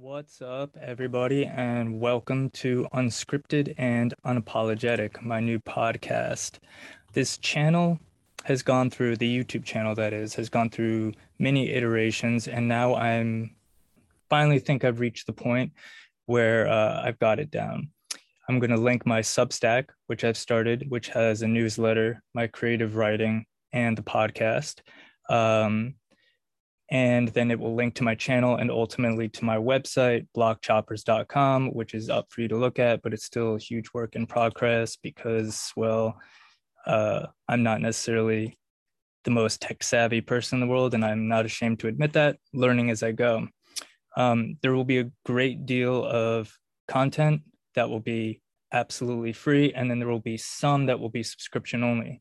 What's up, everybody, and welcome to Unscripted and Unapologetic, my new podcast. This channel has gone through the YouTube channel, that is, has gone through many iterations, and now I'm finally think I've reached the point where uh, I've got it down. I'm going to link my Substack, which I've started, which has a newsletter, my creative writing, and the podcast. Um, and then it will link to my channel and ultimately to my website blockchoppers.com which is up for you to look at but it's still a huge work in progress because well uh, i'm not necessarily the most tech savvy person in the world and i'm not ashamed to admit that learning as i go. Um, there will be a great deal of content that will be absolutely free and then there will be some that will be subscription only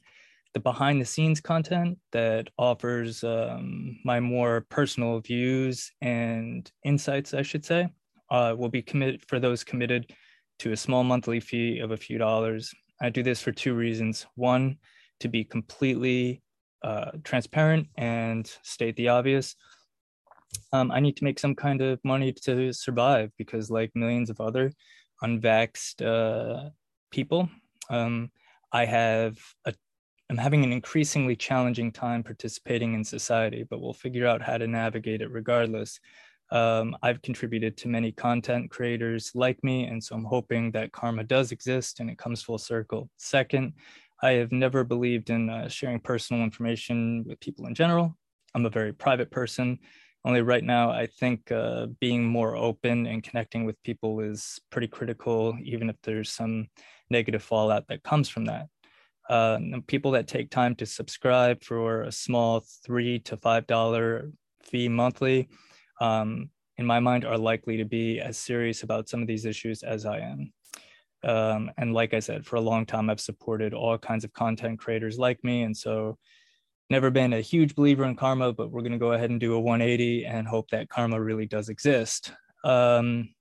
the behind the scenes content that offers um, my more personal views and insights, I should say, uh, will be committed for those committed to a small monthly fee of a few dollars. I do this for two reasons. One, to be completely uh, transparent and state the obvious. Um, I need to make some kind of money to survive because, like millions of other unvaxxed uh, people, um, I have a I'm having an increasingly challenging time participating in society, but we'll figure out how to navigate it regardless. Um, I've contributed to many content creators like me, and so I'm hoping that karma does exist and it comes full circle. Second, I have never believed in uh, sharing personal information with people in general. I'm a very private person. Only right now, I think uh, being more open and connecting with people is pretty critical, even if there's some negative fallout that comes from that uh, people that take time to subscribe for a small three to five dollar fee monthly um, in my mind are likely to be as serious about some of these issues as i am. Um, and like i said for a long time i've supported all kinds of content creators like me and so never been a huge believer in karma but we're going to go ahead and do a 180 and hope that karma really does exist. Um,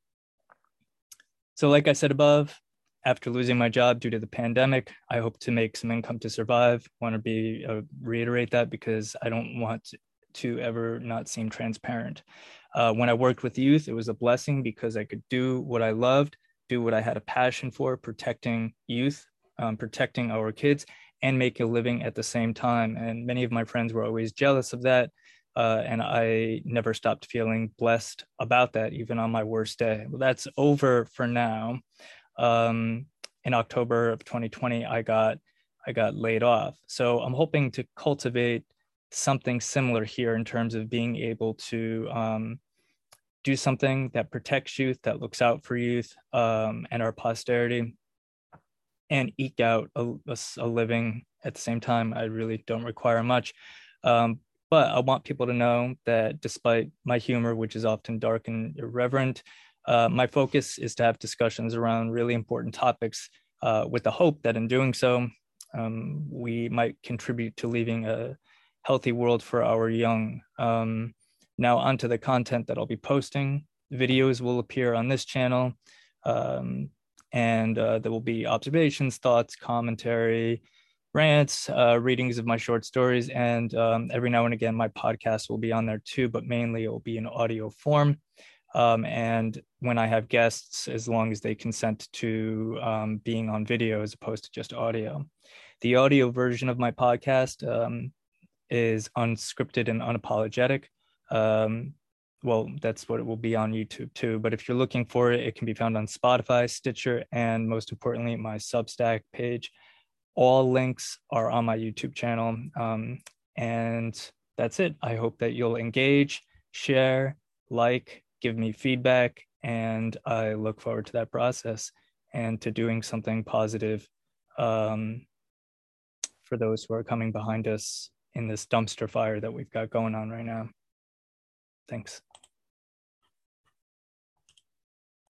so like i said above after losing my job due to the pandemic, I hope to make some income to survive. Want to be uh, reiterate that because I don't want to ever not seem transparent. Uh, when I worked with youth, it was a blessing because I could do what I loved, do what I had a passion for, protecting youth, um, protecting our kids, and make a living at the same time. And many of my friends were always jealous of that. Uh, and I never stopped feeling blessed about that, even on my worst day. Well, that's over for now um, in October of 2020, I got I got laid off. So I'm hoping to cultivate something similar here in terms of being able to um, do something that protects youth, that looks out for youth um, and our posterity, and eke out a, a, a, living at the same time. I really don't require much. Um, but I want people to know that despite my humor, which is often dark and irreverent, uh, my focus is to have discussions around really important topics uh, with the hope that in doing so, um, we might contribute to leaving a healthy world for our young. Um, now, onto the content that I'll be posting. Videos will appear on this channel, um, and uh, there will be observations, thoughts, commentary, rants, uh, readings of my short stories, and um, every now and again, my podcast will be on there too, but mainly it will be in audio form. Um, and when I have guests, as long as they consent to um, being on video as opposed to just audio. The audio version of my podcast um, is unscripted and unapologetic. Um, well, that's what it will be on YouTube too. But if you're looking for it, it can be found on Spotify, Stitcher, and most importantly, my Substack page. All links are on my YouTube channel. Um, and that's it. I hope that you'll engage, share, like, give me feedback and i look forward to that process and to doing something positive um, for those who are coming behind us in this dumpster fire that we've got going on right now. Thanks